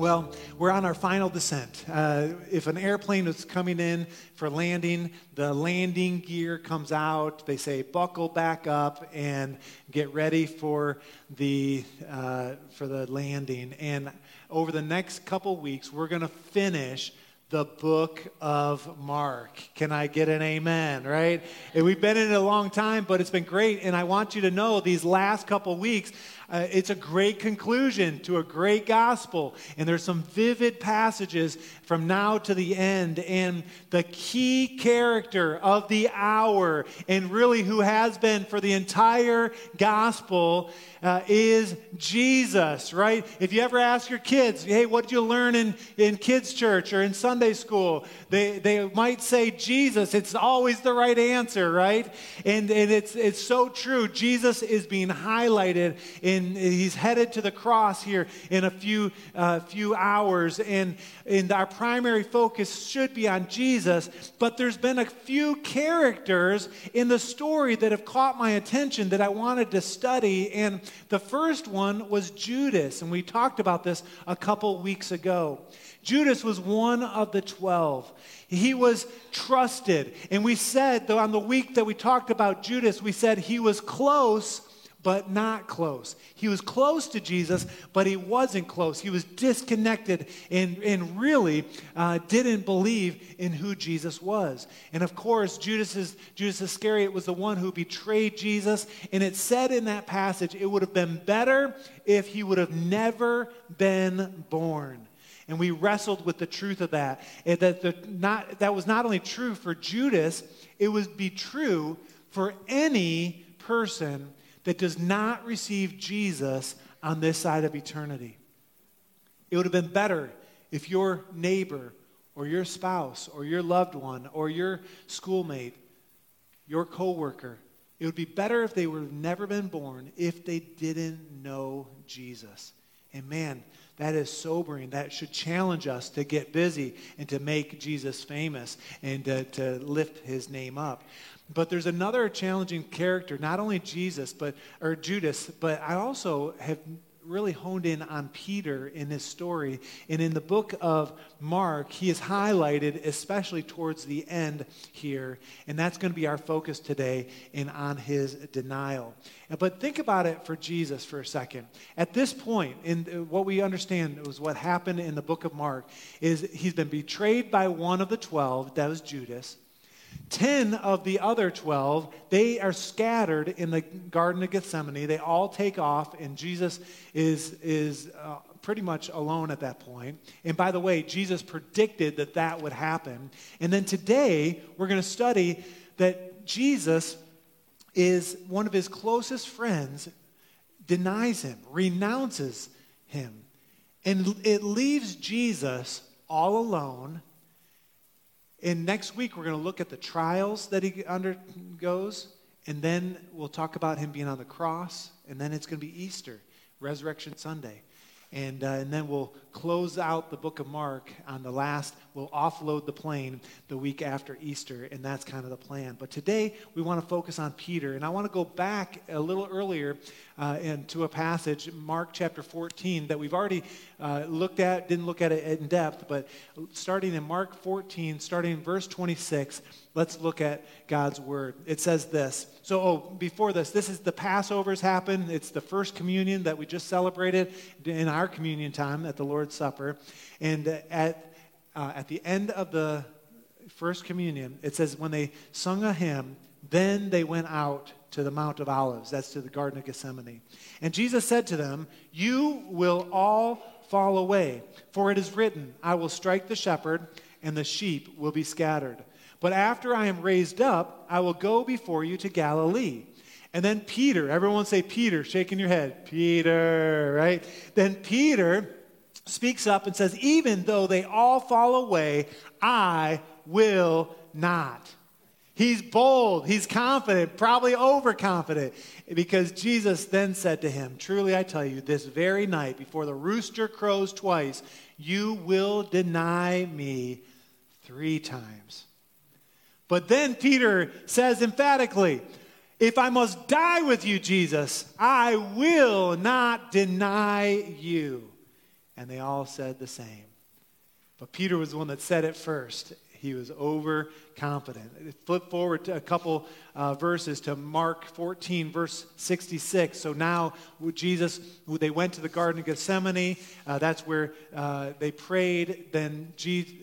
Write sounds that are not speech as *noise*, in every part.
Well, we're on our final descent. Uh, if an airplane is coming in for landing, the landing gear comes out. They say, buckle back up and get ready for the, uh, for the landing. And over the next couple weeks, we're going to finish the book of Mark. Can I get an amen, right? And we've been in it a long time, but it's been great. And I want you to know these last couple weeks, uh, it's a great conclusion to a great gospel. And there's some vivid passages from now to the end. And the key character of the hour, and really who has been for the entire gospel, uh, is Jesus, right? If you ever ask your kids, hey, what did you learn in, in kids' church or in Sunday school? They, they might say Jesus. It's always the right answer, right? And, and it's, it's so true. Jesus is being highlighted in he's headed to the cross here in a few, uh, few hours. And, and our primary focus should be on Jesus. But there's been a few characters in the story that have caught my attention that I wanted to study. And the first one was Judas. And we talked about this a couple weeks ago. Judas was one of the 12. He was trusted. And we said, though, on the week that we talked about Judas, we said he was close but not close. He was close to Jesus, but he wasn't close. He was disconnected and, and really uh, didn't believe in who Jesus was. And of course, Judas, Judas Iscariot was the one who betrayed Jesus. And it said in that passage, it would have been better if he would have never been born. And we wrestled with the truth of that. And that, the, not, that was not only true for Judas, it would be true for any person that does not receive Jesus on this side of eternity. It would have been better if your neighbor or your spouse or your loved one or your schoolmate, your coworker, it would be better if they would have never been born if they didn't know Jesus. And man, that is sobering. That should challenge us to get busy and to make Jesus famous and to, to lift his name up. But there's another challenging character, not only Jesus, but or Judas, but I also have really honed in on Peter in this story. And in the book of Mark, he is highlighted, especially towards the end here. And that's going to be our focus today in on his denial. But think about it for Jesus for a second. At this point, in what we understand was what happened in the book of Mark, is he's been betrayed by one of the twelve, that was Judas. 10 of the other 12, they are scattered in the Garden of Gethsemane. They all take off, and Jesus is, is uh, pretty much alone at that point. And by the way, Jesus predicted that that would happen. And then today, we're going to study that Jesus is one of his closest friends, denies him, renounces him. And it leaves Jesus all alone and next week, we're going to look at the trials that he undergoes, and then we'll talk about him being on the cross, and then it's going to be Easter, Resurrection Sunday. And, uh, and then we'll close out the book of Mark on the last, we'll offload the plane the week after Easter, and that's kind of the plan. But today we want to focus on Peter, and I want to go back a little earlier uh, into a passage, Mark chapter 14, that we've already uh, looked at, didn't look at it in depth, but starting in Mark 14, starting in verse 26, let's look at God's word. It says this. So, oh, before this, this is the Passover's happened. It's the first communion that we just celebrated in our communion time at the Lord's Supper. And at, uh, at the end of the first communion, it says, when they sung a hymn, then they went out to the Mount of Olives. That's to the Garden of Gethsemane. And Jesus said to them, You will all fall away, for it is written, I will strike the shepherd, and the sheep will be scattered. But after I am raised up, I will go before you to Galilee. And then Peter, everyone say Peter, shaking your head. Peter, right? Then Peter speaks up and says, Even though they all fall away, I will not. He's bold, he's confident, probably overconfident, because Jesus then said to him, Truly I tell you, this very night, before the rooster crows twice, you will deny me three times. But then Peter says emphatically, If I must die with you, Jesus, I will not deny you. And they all said the same. But Peter was the one that said it first. He was overconfident. Flip forward a couple uh, verses to Mark 14, verse 66. So now Jesus, they went to the Garden of Gethsemane. Uh, that's where uh, they prayed. Then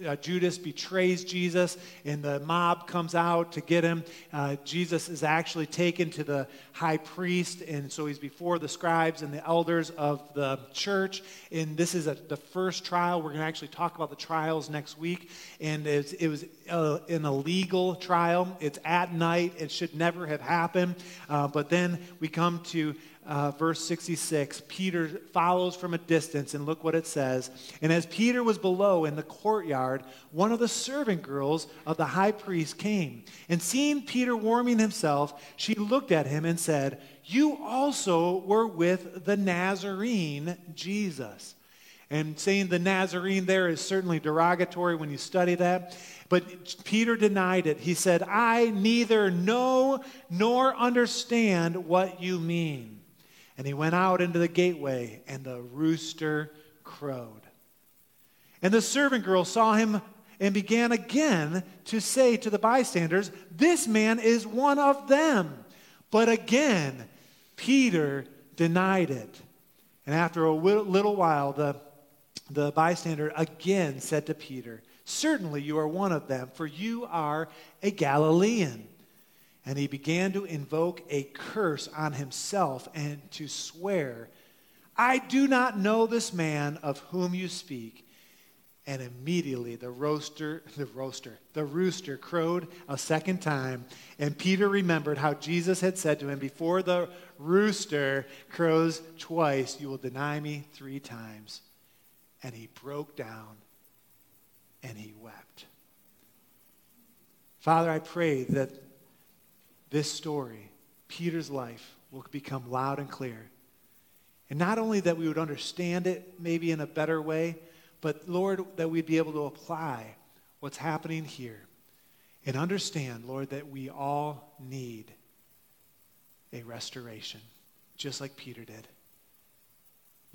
uh, Judas betrays Jesus, and the mob comes out to get him. Uh, Jesus is actually taken to the high priest, and so he's before the scribes and the elders of the church. And this is a, the first trial. We're going to actually talk about the trials next week. And it was uh, an illegal trial. It's at night. It should never have happened. Uh, but then we come to uh, verse 66. Peter follows from a distance, and look what it says. And as Peter was below in the courtyard, one of the servant girls of the high priest came. And seeing Peter warming himself, she looked at him and said, You also were with the Nazarene Jesus. And saying the Nazarene there is certainly derogatory when you study that. But Peter denied it. He said, I neither know nor understand what you mean. And he went out into the gateway, and the rooster crowed. And the servant girl saw him and began again to say to the bystanders, This man is one of them. But again, Peter denied it. And after a little while, the, the bystander again said to Peter, Certainly you are one of them, for you are a Galilean. And he began to invoke a curse on himself and to swear, I do not know this man of whom you speak. And immediately the roaster, the roaster, the rooster crowed a second time. And Peter remembered how Jesus had said to him, Before the rooster crows twice, you will deny me three times. And he broke down and he wept. Father, I pray that this story, Peter's life, will become loud and clear. And not only that we would understand it maybe in a better way, but Lord, that we'd be able to apply what's happening here and understand, Lord, that we all need a restoration, just like Peter did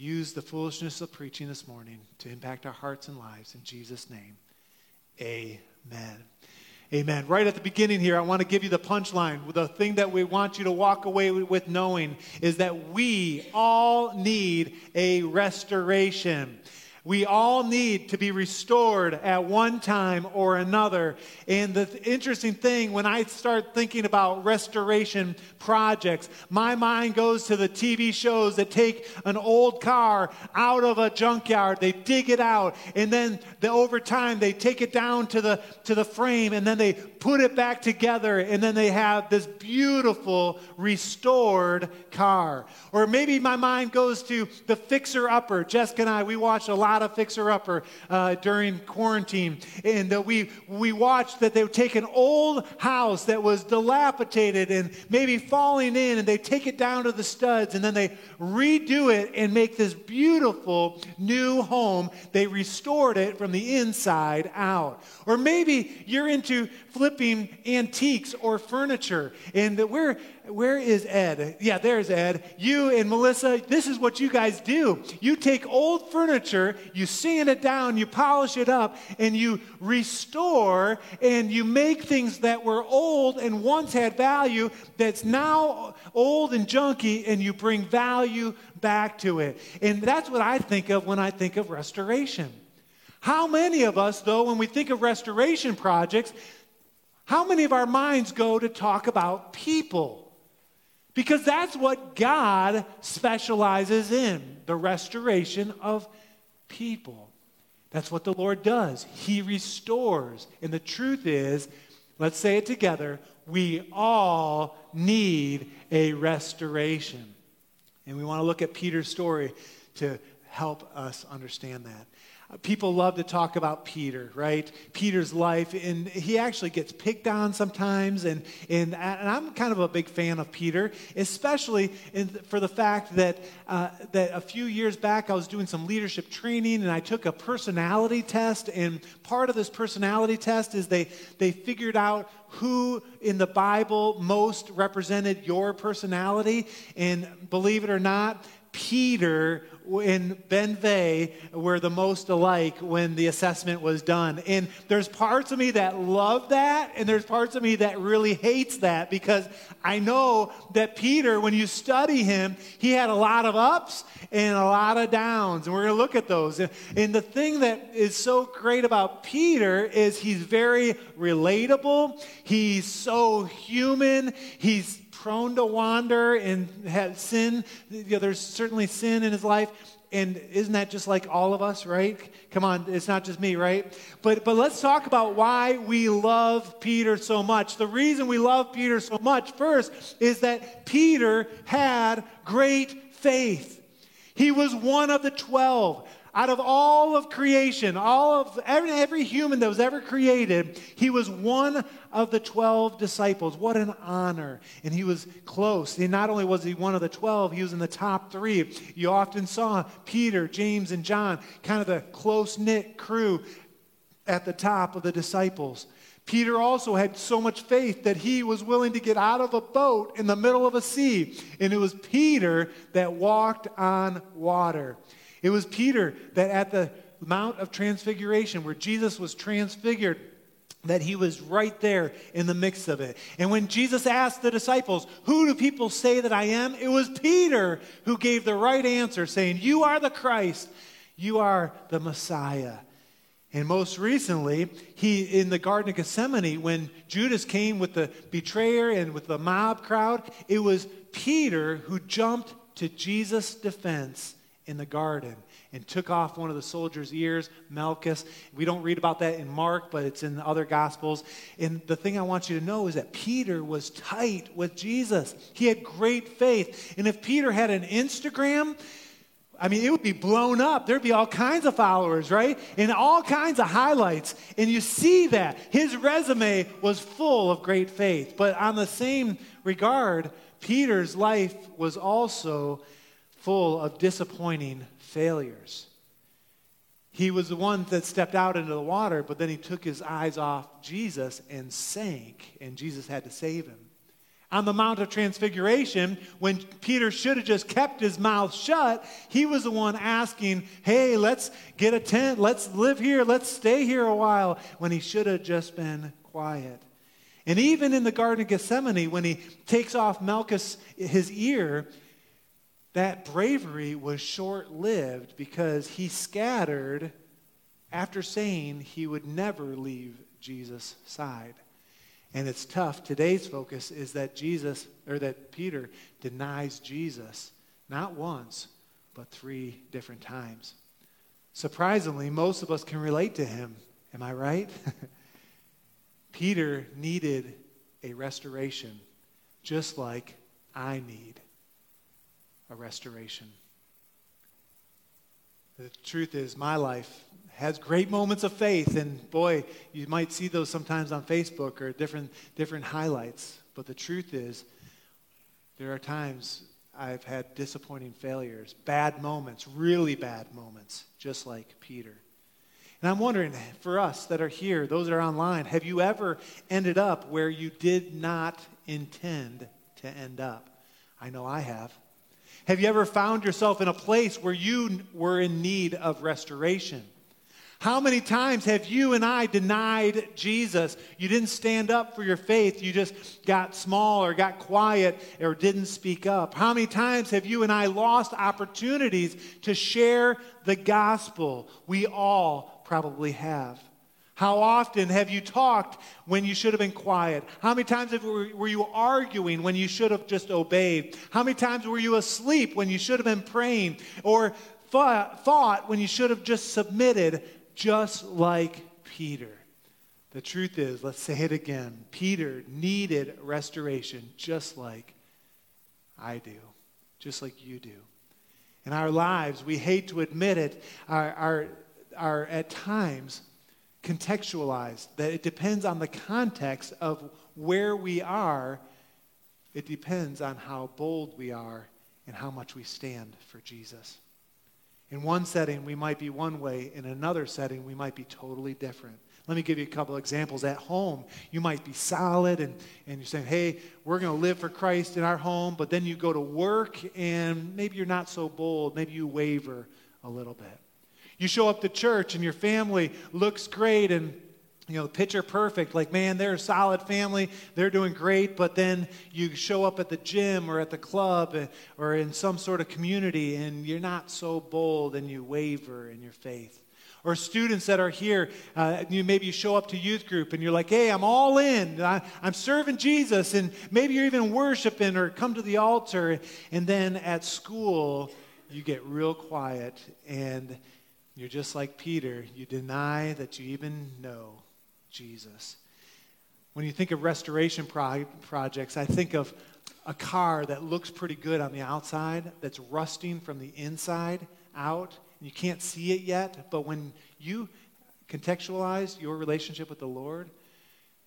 use the foolishness of preaching this morning to impact our hearts and lives. In Jesus' name, amen. Amen. Right at the beginning here, I want to give you the punchline. The thing that we want you to walk away with knowing is that we all need a restoration. We all need to be restored at one time or another. And the th- interesting thing, when I start thinking about restoration projects, my mind goes to the TV shows that take an old car out of a junkyard, they dig it out, and then the, over time they take it down to the, to the frame, and then they put it back together, and then they have this beautiful restored car. Or maybe my mind goes to the fixer upper. Jessica and I, we watched a lot of fixer upper uh, during quarantine. And uh, we, we watched that they would take an old house that was dilapidated and maybe falling in, and they take it down to the studs, and then they redo it and make this beautiful new home. They restored it from the inside out. Or maybe you're into flipping antiques or furniture, and we're where is Ed? Yeah, there's Ed. You and Melissa, this is what you guys do. You take old furniture, you sand it down, you polish it up, and you restore and you make things that were old and once had value that's now old and junky, and you bring value back to it. And that's what I think of when I think of restoration. How many of us, though, when we think of restoration projects, how many of our minds go to talk about people? Because that's what God specializes in the restoration of people. That's what the Lord does. He restores. And the truth is, let's say it together, we all need a restoration. And we want to look at Peter's story to help us understand that. People love to talk about Peter, right? Peter's life, and he actually gets picked on sometimes. And, and, and I'm kind of a big fan of Peter, especially in, for the fact that, uh, that a few years back I was doing some leadership training and I took a personality test. And part of this personality test is they, they figured out who in the Bible most represented your personality. And believe it or not, Peter and Benvey were the most alike when the assessment was done. And there's parts of me that love that, and there's parts of me that really hates that because I know that Peter, when you study him, he had a lot of ups and a lot of downs. And we're going to look at those. And the thing that is so great about Peter is he's very relatable, he's so human, he's prone to wander and have sin. You know, there's certainly sin in his life. And isn't that just like all of us, right? Come on, it's not just me, right? But, but let's talk about why we love Peter so much. The reason we love Peter so much, first, is that Peter had great faith. He was one of the 12. Out of all of creation, all of every, every human that was ever created, he was one of the 12 disciples. What an honor. And he was close. And not only was he one of the 12, he was in the top three. You often saw Peter, James, and John, kind of the close knit crew at the top of the disciples. Peter also had so much faith that he was willing to get out of a boat in the middle of a sea. And it was Peter that walked on water. It was Peter that at the Mount of Transfiguration, where Jesus was transfigured, that he was right there in the mix of it. And when Jesus asked the disciples, Who do people say that I am? It was Peter who gave the right answer, saying, You are the Christ, you are the Messiah. And most recently, he in the Garden of Gethsemane, when Judas came with the betrayer and with the mob crowd, it was Peter who jumped to Jesus' defense in the garden and took off one of the soldier's ears, Malchus. We don't read about that in Mark, but it's in the other Gospels. And the thing I want you to know is that Peter was tight with Jesus. He had great faith. And if Peter had an Instagram, I mean, it would be blown up. There'd be all kinds of followers, right? And all kinds of highlights. And you see that. His resume was full of great faith. But on the same regard, Peter's life was also full of disappointing failures. He was the one that stepped out into the water, but then he took his eyes off Jesus and sank, and Jesus had to save him. On the Mount of Transfiguration, when Peter should have just kept his mouth shut, he was the one asking, Hey, let's get a tent, let's live here, let's stay here a while, when he should have just been quiet. And even in the Garden of Gethsemane, when he takes off Malchus his ear, that bravery was short lived because he scattered after saying he would never leave Jesus' side. And it's tough. Today's focus is that Jesus, or that Peter denies Jesus not once, but three different times. Surprisingly, most of us can relate to him. Am I right? *laughs* Peter needed a restoration, just like I need a restoration. The truth is, my life has great moments of faith, and boy, you might see those sometimes on Facebook or different, different highlights. But the truth is, there are times I've had disappointing failures, bad moments, really bad moments, just like Peter. And I'm wondering, for us that are here, those that are online, have you ever ended up where you did not intend to end up? I know I have. Have you ever found yourself in a place where you were in need of restoration? How many times have you and I denied Jesus? You didn't stand up for your faith. You just got small or got quiet or didn't speak up. How many times have you and I lost opportunities to share the gospel? We all probably have. How often have you talked when you should have been quiet? How many times have, were you arguing when you should have just obeyed? How many times were you asleep when you should have been praying? Or fought when you should have just submitted, just like Peter? The truth is, let's say it again Peter needed restoration just like I do, just like you do. In our lives, we hate to admit it, our are at times contextualized, that it depends on the context of where we are. It depends on how bold we are and how much we stand for Jesus. In one setting, we might be one way. In another setting, we might be totally different. Let me give you a couple examples. At home, you might be solid and, and you're saying, hey, we're going to live for Christ in our home, but then you go to work and maybe you're not so bold. Maybe you waver a little bit. You show up to church and your family looks great and you know, picture perfect, like, man, they're a solid family, they're doing great, but then you show up at the gym or at the club eh, or in some sort of community and you're not so bold and you waver in your faith. Or students that are here, uh, you, maybe you show up to youth group and you're like, hey, I'm all in. I, I'm serving Jesus. And maybe you're even worshiping or come to the altar. And then at school, you get real quiet and you're just like Peter. You deny that you even know Jesus. When you think of restoration pro- projects, I think of a car that looks pretty good on the outside that's rusting from the inside out you can't see it yet, but when you contextualize your relationship with the Lord,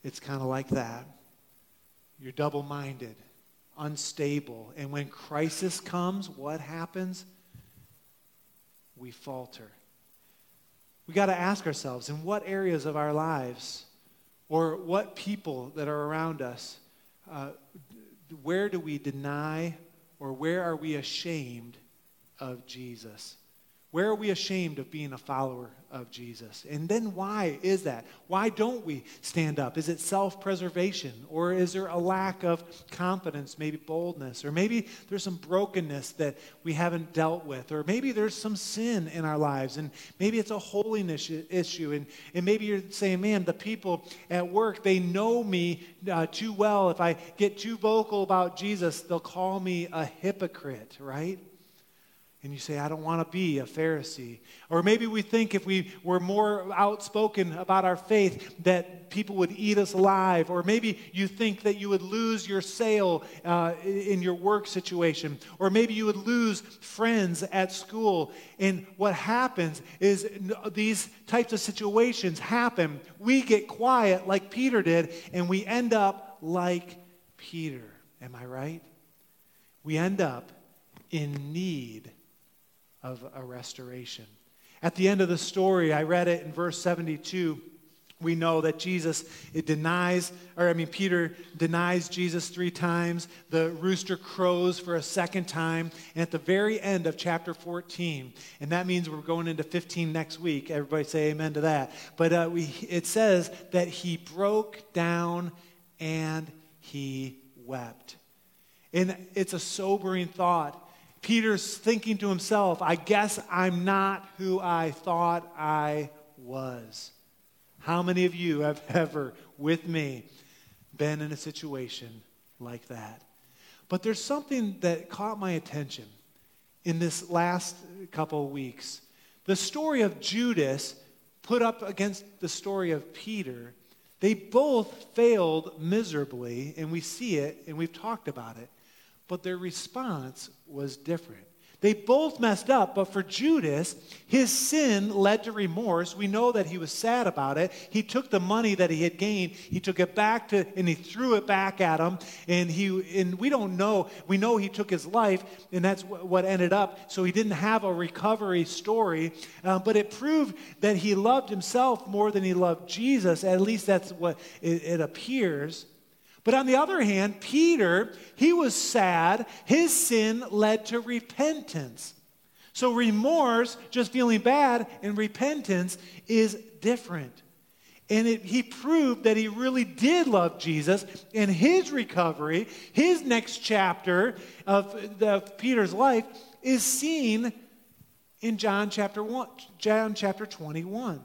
it's kind of like that. You're double minded, unstable. And when crisis comes, what happens? We falter. We got to ask ourselves in what areas of our lives or what people that are around us, uh, where do we deny or where are we ashamed of Jesus? Where are we ashamed of being a follower of Jesus? And then why is that? Why don't we stand up? Is it self preservation? Or is there a lack of confidence, maybe boldness? Or maybe there's some brokenness that we haven't dealt with? Or maybe there's some sin in our lives and maybe it's a holiness issue. And, and maybe you're saying, man, the people at work, they know me uh, too well. If I get too vocal about Jesus, they'll call me a hypocrite, right? And you say, I don't want to be a Pharisee. Or maybe we think if we were more outspoken about our faith, that people would eat us alive. Or maybe you think that you would lose your sale uh, in your work situation. Or maybe you would lose friends at school. And what happens is these types of situations happen. We get quiet like Peter did, and we end up like Peter. Am I right? We end up in need of a restoration. At the end of the story, I read it in verse 72 we know that Jesus it denies, or I mean, Peter denies Jesus three times. The rooster crows for a second time. And at the very end of chapter 14, and that means we're going into 15 next week. Everybody say amen to that. But uh, we, it says that he broke down and he wept. And it's a sobering thought Peter's thinking to himself, I guess I'm not who I thought I was. How many of you have *laughs* ever, with me, been in a situation like that? But there's something that caught my attention in this last couple of weeks. The story of Judas put up against the story of Peter, they both failed miserably, and we see it and we've talked about it but their response was different. They both messed up, but for Judas, his sin led to remorse. We know that he was sad about it. He took the money that he had gained, he took it back to, and he threw it back at him. And he, and we don't know. We know he took his life, and that's what ended up. So he didn't have a recovery story, uh, but it proved that he loved himself more than he loved Jesus. At least that's what it, it appears. But on the other hand, Peter, he was sad. His sin led to repentance. So remorse, just feeling bad, and repentance is different. And it, he proved that he really did love Jesus. And his recovery, his next chapter of, the, of Peter's life, is seen in John chapter one, John chapter 21.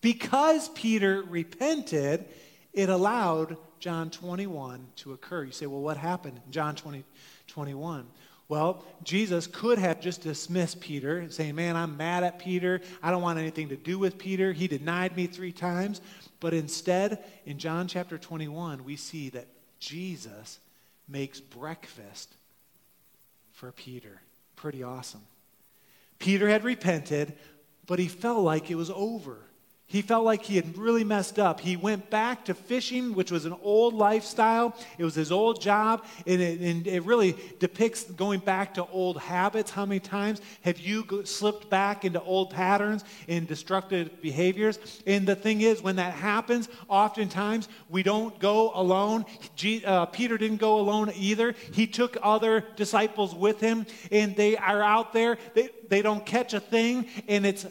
Because Peter repented, it allowed John 21 to occur. You say, well, what happened in John 20, 21? Well, Jesus could have just dismissed Peter, saying, Man, I'm mad at Peter. I don't want anything to do with Peter. He denied me three times. But instead, in John chapter 21, we see that Jesus makes breakfast for Peter. Pretty awesome. Peter had repented, but he felt like it was over. He felt like he had really messed up. He went back to fishing, which was an old lifestyle. It was his old job, and it, and it really depicts going back to old habits. How many times have you slipped back into old patterns and destructive behaviors? And the thing is, when that happens, oftentimes we don't go alone. Uh, Peter didn't go alone either. He took other disciples with him, and they are out there. They, they don't catch a thing, and it's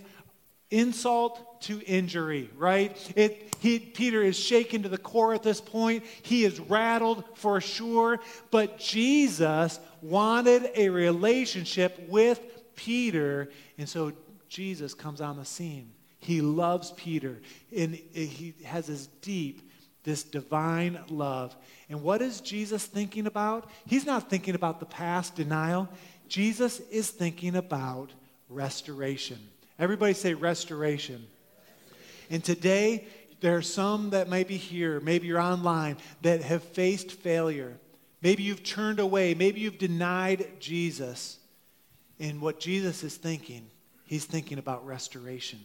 insult to injury, right? It, he, Peter is shaken to the core at this point. He is rattled for sure. But Jesus wanted a relationship with Peter. And so Jesus comes on the scene. He loves Peter. And he has this deep, this divine love. And what is Jesus thinking about? He's not thinking about the past denial. Jesus is thinking about restoration. Everybody say restoration. And today, there are some that may be here, maybe you're online, that have faced failure. Maybe you've turned away, maybe you've denied Jesus. And what Jesus is thinking, he's thinking about restoration.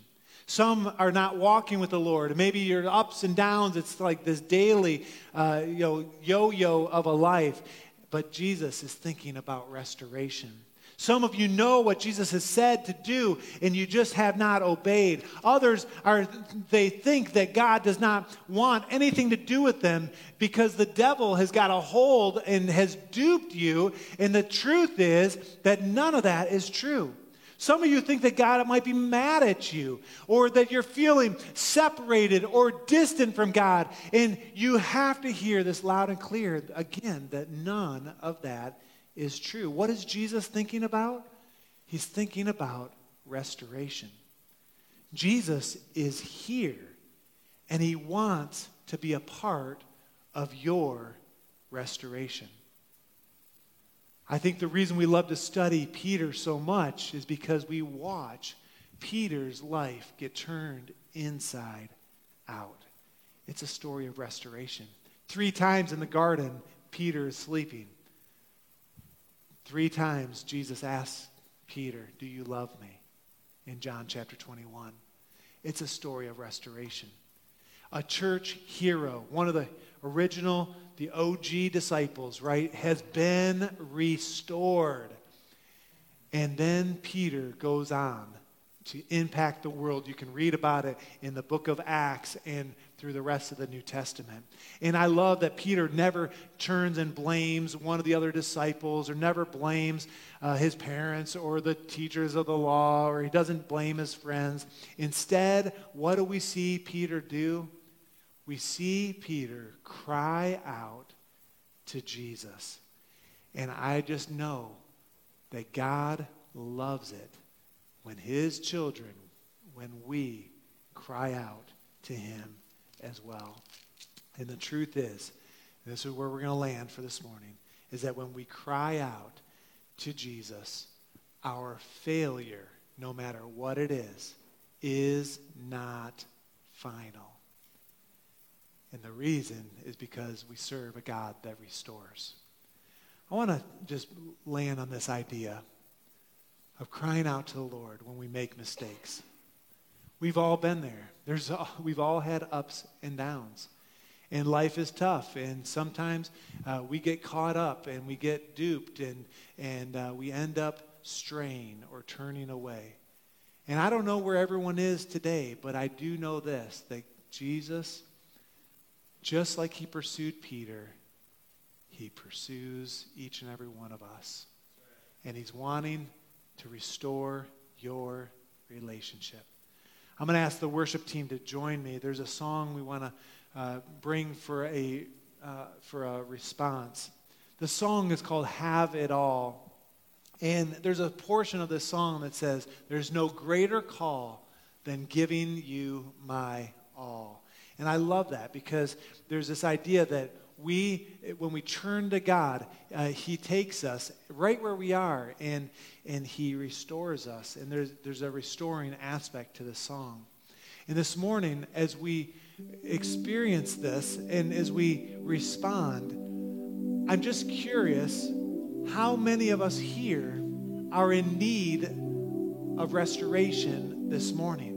Some are not walking with the Lord. Maybe your ups and downs, it's like this daily uh, you know, yo-yo of a life. But Jesus is thinking about restoration. Some of you know what Jesus has said to do, and you just have not obeyed. Others are, they think that God does not want anything to do with them because the devil has got a hold and has duped you. And the truth is that none of that is true. Some of you think that God might be mad at you or that you're feeling separated or distant from God. And you have to hear this loud and clear again that none of that is true. What is Jesus thinking about? He's thinking about restoration. Jesus is here, and he wants to be a part of your restoration. I think the reason we love to study Peter so much is because we watch Peter's life get turned inside out. It's a story of restoration. Three times in the garden, Peter is sleeping. Three times Jesus asks Peter, Do you love me? in John chapter 21. It's a story of restoration. A church hero, one of the original, the OG disciples, right, has been restored. And then Peter goes on to impact the world. You can read about it in the book of Acts and through the rest of the New Testament. And I love that Peter never turns and blames one of the other disciples or never blames uh, his parents or the teachers of the law or he doesn't blame his friends. Instead, what do we see Peter do? We see Peter cry out to Jesus. And I just know that God loves it when his children, when we cry out to him as well. And the truth is, this is where we're going to land for this morning, is that when we cry out to Jesus, our failure, no matter what it is, is not final. And the reason is because we serve a God that restores. I want to just land on this idea of crying out to the Lord when we make mistakes. We've all been there. There's, *laughs* we've all had ups and downs. And life is tough. And sometimes uh, we get caught up and we get duped and, and uh, we end up straying or turning away. And I don't know where everyone is today, but I do know this that Jesus, just like he pursued Peter, he pursues each and every one of us. And he's wanting to restore your relationship. I'm going to ask the worship team to join me. There's a song we want to uh, bring for a, uh, for a response. The song is called Have It All. And there's a portion of this song that says, There's no greater call than giving you my all. And I love that because there's this idea that we, when we turn to God, uh, He takes us right where we are and, and He restores us. And there's, there's a restoring aspect to the song. And this morning, as we experience this and as we respond, I'm just curious how many of us here are in need of restoration this morning.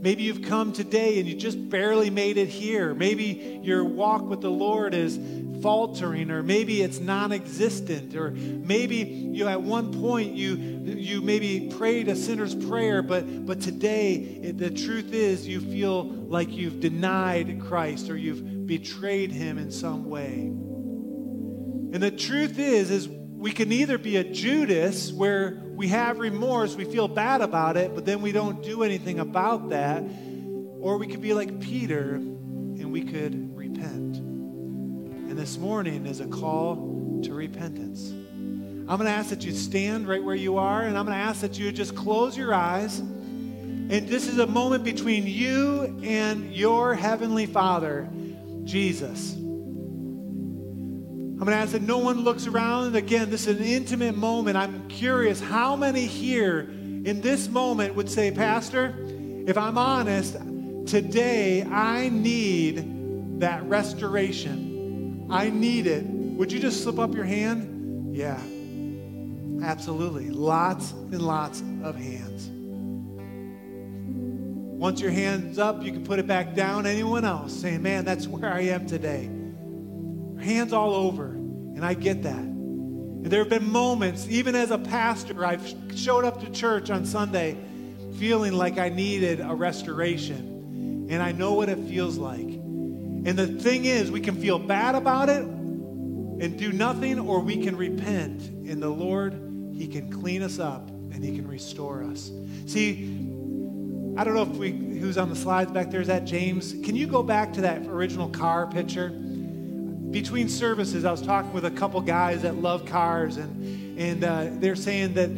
Maybe you've come today and you just barely made it here. Maybe your walk with the Lord is faltering or maybe it's non-existent or maybe you at one point you you maybe prayed a sinner's prayer but but today it, the truth is you feel like you've denied Christ or you've betrayed him in some way. And the truth is is we can either be a Judas where we have remorse, we feel bad about it, but then we don't do anything about that, or we could be like Peter and we could repent. And this morning is a call to repentance. I'm going to ask that you stand right where you are, and I'm going to ask that you just close your eyes. And this is a moment between you and your Heavenly Father, Jesus. I'm going to ask that no one looks around. Again, this is an intimate moment. I'm curious how many here in this moment would say, Pastor, if I'm honest, today I need that restoration. I need it. Would you just slip up your hand? Yeah, absolutely. Lots and lots of hands. Once your hand's up, you can put it back down. Anyone else saying, Man, that's where I am today hands all over, and I get that. And there have been moments, even as a pastor, I've showed up to church on Sunday feeling like I needed a restoration. And I know what it feels like. And the thing is, we can feel bad about it and do nothing, or we can repent. And the Lord, He can clean us up and He can restore us. See, I don't know if we who's on the slides back there. Is that James? Can you go back to that original car picture? Between services, I was talking with a couple guys that love cars, and and uh, they're saying that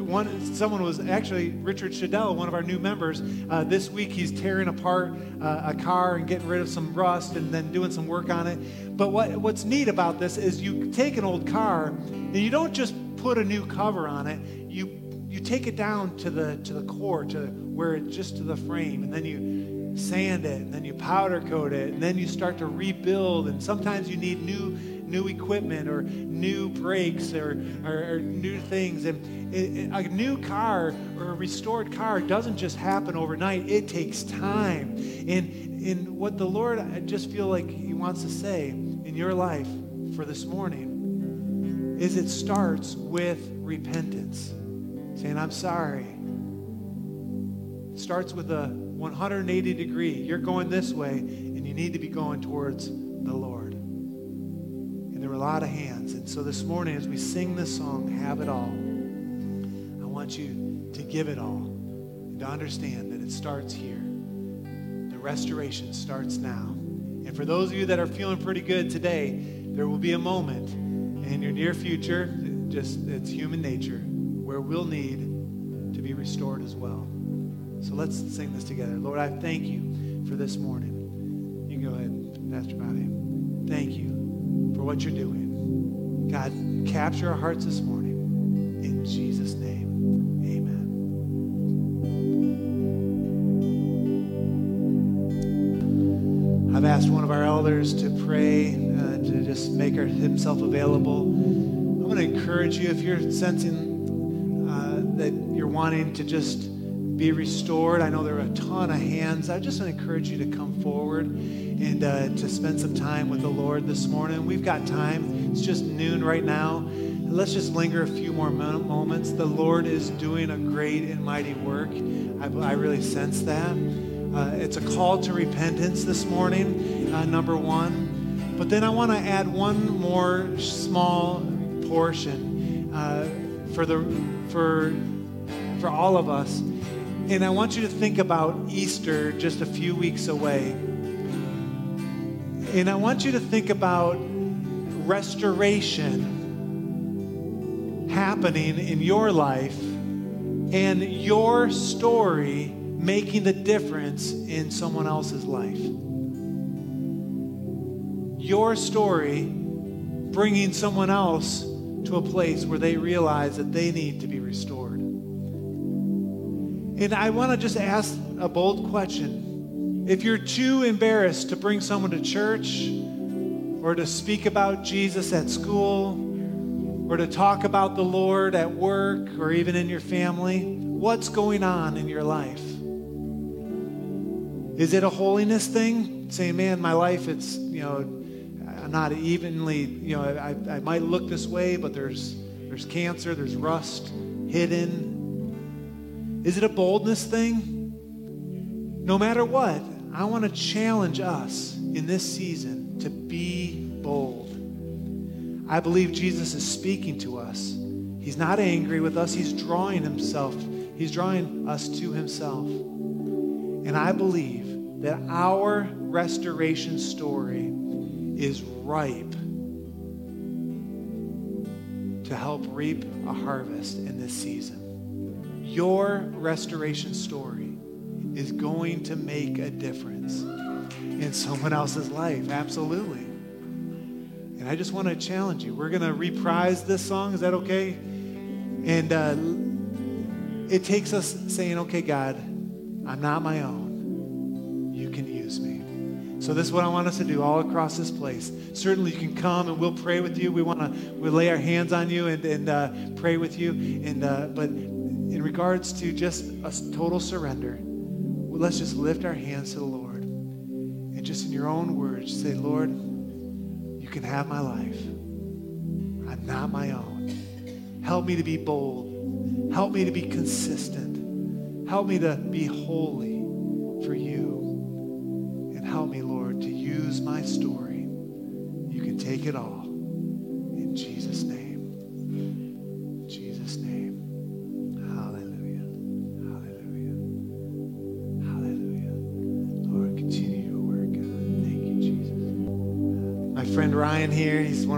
one someone was actually Richard Shadell, one of our new members. Uh, this week, he's tearing apart uh, a car and getting rid of some rust, and then doing some work on it. But what what's neat about this is you take an old car and you don't just put a new cover on it. You you take it down to the to the core to where it just to the frame, and then you sand it, and then you powder coat it, and then you start to rebuild. And sometimes you need new new equipment or new brakes or, or, or new things. And it, it, a new car or a restored car doesn't just happen overnight. It takes time. And and what the Lord, I just feel like He wants to say in your life for this morning is it starts with repentance, saying, "I'm sorry." It starts with a 180 degree. You're going this way, and you need to be going towards the Lord. And there were a lot of hands. And so this morning, as we sing this song, Have It All, I want you to give it all and to understand that it starts here. The restoration starts now. And for those of you that are feeling pretty good today, there will be a moment in your near future, just it's human nature, where we'll need to be restored as well. So let's sing this together. Lord, I thank you for this morning. You can go ahead, Pastor Bobby. Thank you for what you're doing. God, capture our hearts this morning. In Jesus' name, amen. I've asked one of our elders to pray, uh, to just make himself available. I'm going to encourage you if you're sensing uh, that you're wanting to just be restored. I know there are a ton of hands. I just encourage you to come forward and uh, to spend some time with the Lord this morning. We've got time. It's just noon right now. Let's just linger a few more moments. The Lord is doing a great and mighty work. I, I really sense that. Uh, it's a call to repentance this morning, uh, number one. But then I want to add one more small portion uh, for the for for all of us and I want you to think about Easter just a few weeks away. And I want you to think about restoration happening in your life and your story making the difference in someone else's life. Your story bringing someone else to a place where they realize that they need to be restored. And I want to just ask a bold question. If you're too embarrassed to bring someone to church or to speak about Jesus at school or to talk about the Lord at work or even in your family? What's going on in your life? Is it a holiness thing? Saying, man, my life, it's, you know, I'm not evenly, you know, I, I might look this way, but there's, there's cancer, there's rust hidden. Is it a boldness thing? No matter what, I want to challenge us in this season to be bold. I believe Jesus is speaking to us. He's not angry with us, He's drawing Himself, He's drawing us to Himself. And I believe that our restoration story is ripe to help reap a harvest in this season. Your restoration story is going to make a difference in someone else's life. Absolutely. And I just want to challenge you. We're going to reprise this song. Is that okay? And uh, it takes us saying, okay, God, I'm not my own. You can use me. So this is what I want us to do all across this place. Certainly, you can come and we'll pray with you. We want to we lay our hands on you and, and uh, pray with you. And uh, but in regards to just a total surrender, let's just lift our hands to the Lord and just in your own words say, Lord, you can have my life. I'm not my own. Help me to be bold. Help me to be consistent. Help me to be holy for you. And help me, Lord, to use my story. You can take it all.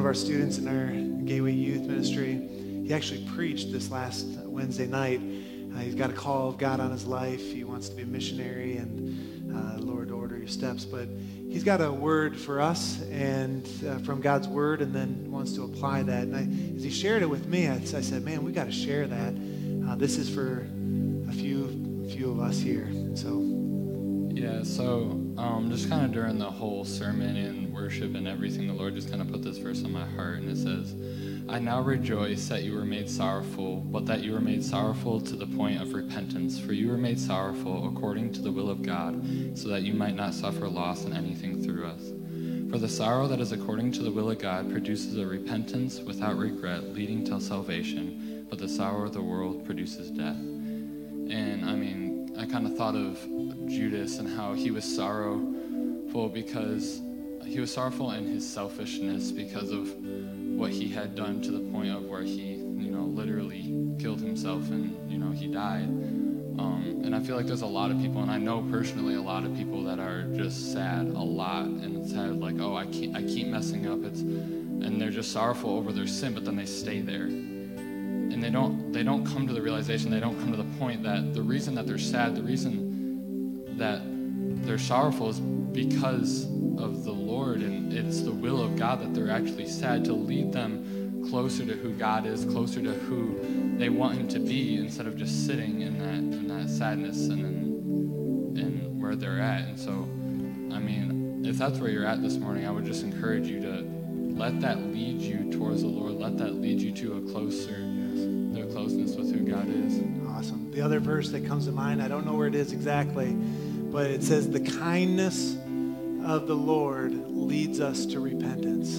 Of our students in our Gateway Youth Ministry. He actually preached this last Wednesday night. Uh, he's got a call of God on his life. He wants to be a missionary, and uh, Lord, order your steps. But he's got a word for us and uh, from God's word, and then wants to apply that. And I, as he shared it with me, I, I said, "Man, we got to share that. Uh, this is for a few, few of us here." So, Yeah, so um, just kind of during the whole sermon and worship and everything, the Lord just kind of put this verse on my heart, and it says, I now rejoice that you were made sorrowful, but that you were made sorrowful to the point of repentance. For you were made sorrowful according to the will of God, so that you might not suffer loss in anything through us. For the sorrow that is according to the will of God produces a repentance without regret, leading to salvation, but the sorrow of the world produces death. And I mean, I kind of thought of Judas and how he was sorrowful because he was sorrowful in his selfishness because of what he had done to the point of where he, you know, literally killed himself and, you know, he died. Um, and I feel like there's a lot of people, and I know personally a lot of people that are just sad a lot and sad, like, oh, I keep, I keep messing up. It's, and they're just sorrowful over their sin, but then they stay there and they don't they don't come to the realization they don't come to the point that the reason that they're sad the reason that they're sorrowful is because of the lord and it's the will of god that they're actually sad to lead them closer to who god is closer to who they want him to be instead of just sitting in that in that sadness and in, in where they're at. And so i mean if that's where you're at this morning i would just encourage you to let that lead you towards the lord. Let that lead you to a closer a closeness with who god is awesome. The other verse that comes to mind, I don't know where it is exactly, but it says, The kindness of the Lord leads us to repentance.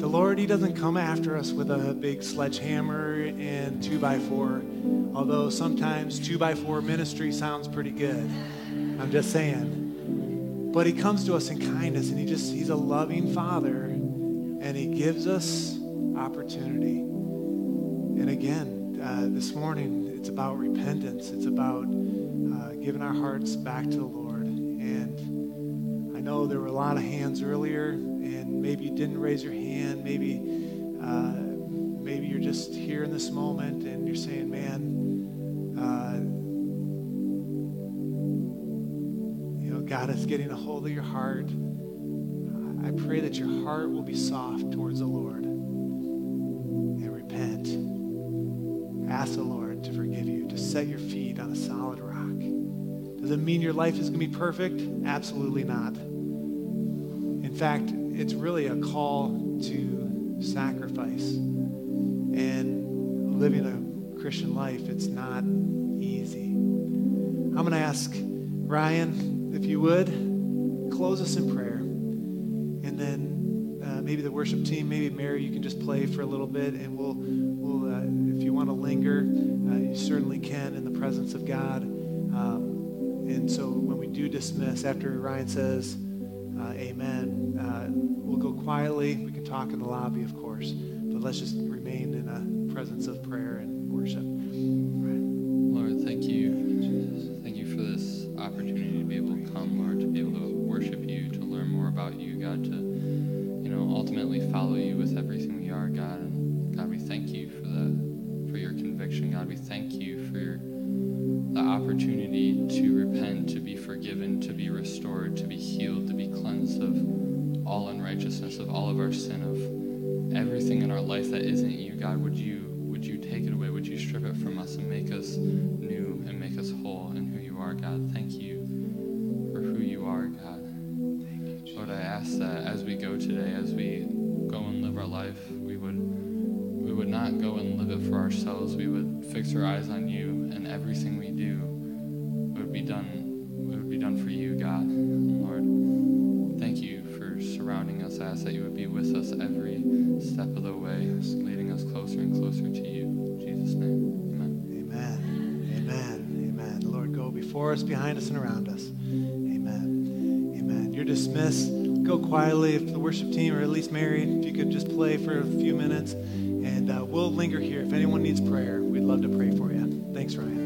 The Lord, He doesn't come after us with a big sledgehammer and two by four, although sometimes two by four ministry sounds pretty good. I'm just saying. But He comes to us in kindness, and He just, He's a loving Father, and He gives us opportunity. And again, uh, this morning, it's about repentance. It's about uh, giving our hearts back to the Lord. And I know there were a lot of hands earlier, and maybe you didn't raise your hand. Maybe, uh, maybe you're just here in this moment, and you're saying, "Man, uh, you know, God is getting a hold of your heart." I pray that your heart will be soft towards the Lord Ask the Lord to forgive you, to set your feet on a solid rock. Does it mean your life is going to be perfect? Absolutely not. In fact, it's really a call to sacrifice. And living a Christian life, it's not easy. I'm going to ask Ryan, if you would, close us in prayer. And then uh, maybe the worship team, maybe Mary, you can just play for a little bit, and we'll, want to linger, uh, you certainly can in the presence of God. Um, and so when we do dismiss, after Ryan says, uh, Amen, uh, we'll go quietly. We can talk in the lobby, of course, but let's just remain in a presence of prayer and worship. Us and make us new and make us whole in who you are, God? Thank you for who you are, God. You, Lord, I ask that as we go today, as we go and live our life, we would we would not go and live it for ourselves. We would fix our eyes on you, and everything we do would be done would be done for you, God. Lord, thank you for surrounding us. I ask that you would be with us every step of the way, leading us closer and closer to you. Before us, behind us, and around us. Amen. Amen. You're dismissed. Go quietly if the worship team, or at least Mary, if you could just play for a few minutes. And uh, we'll linger here. If anyone needs prayer, we'd love to pray for you. Thanks, Ryan.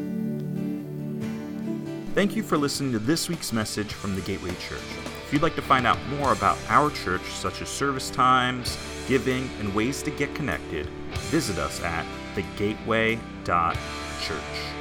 Thank you for listening to this week's message from the Gateway Church. If you'd like to find out more about our church, such as service times, giving, and ways to get connected, visit us at thegateway.church.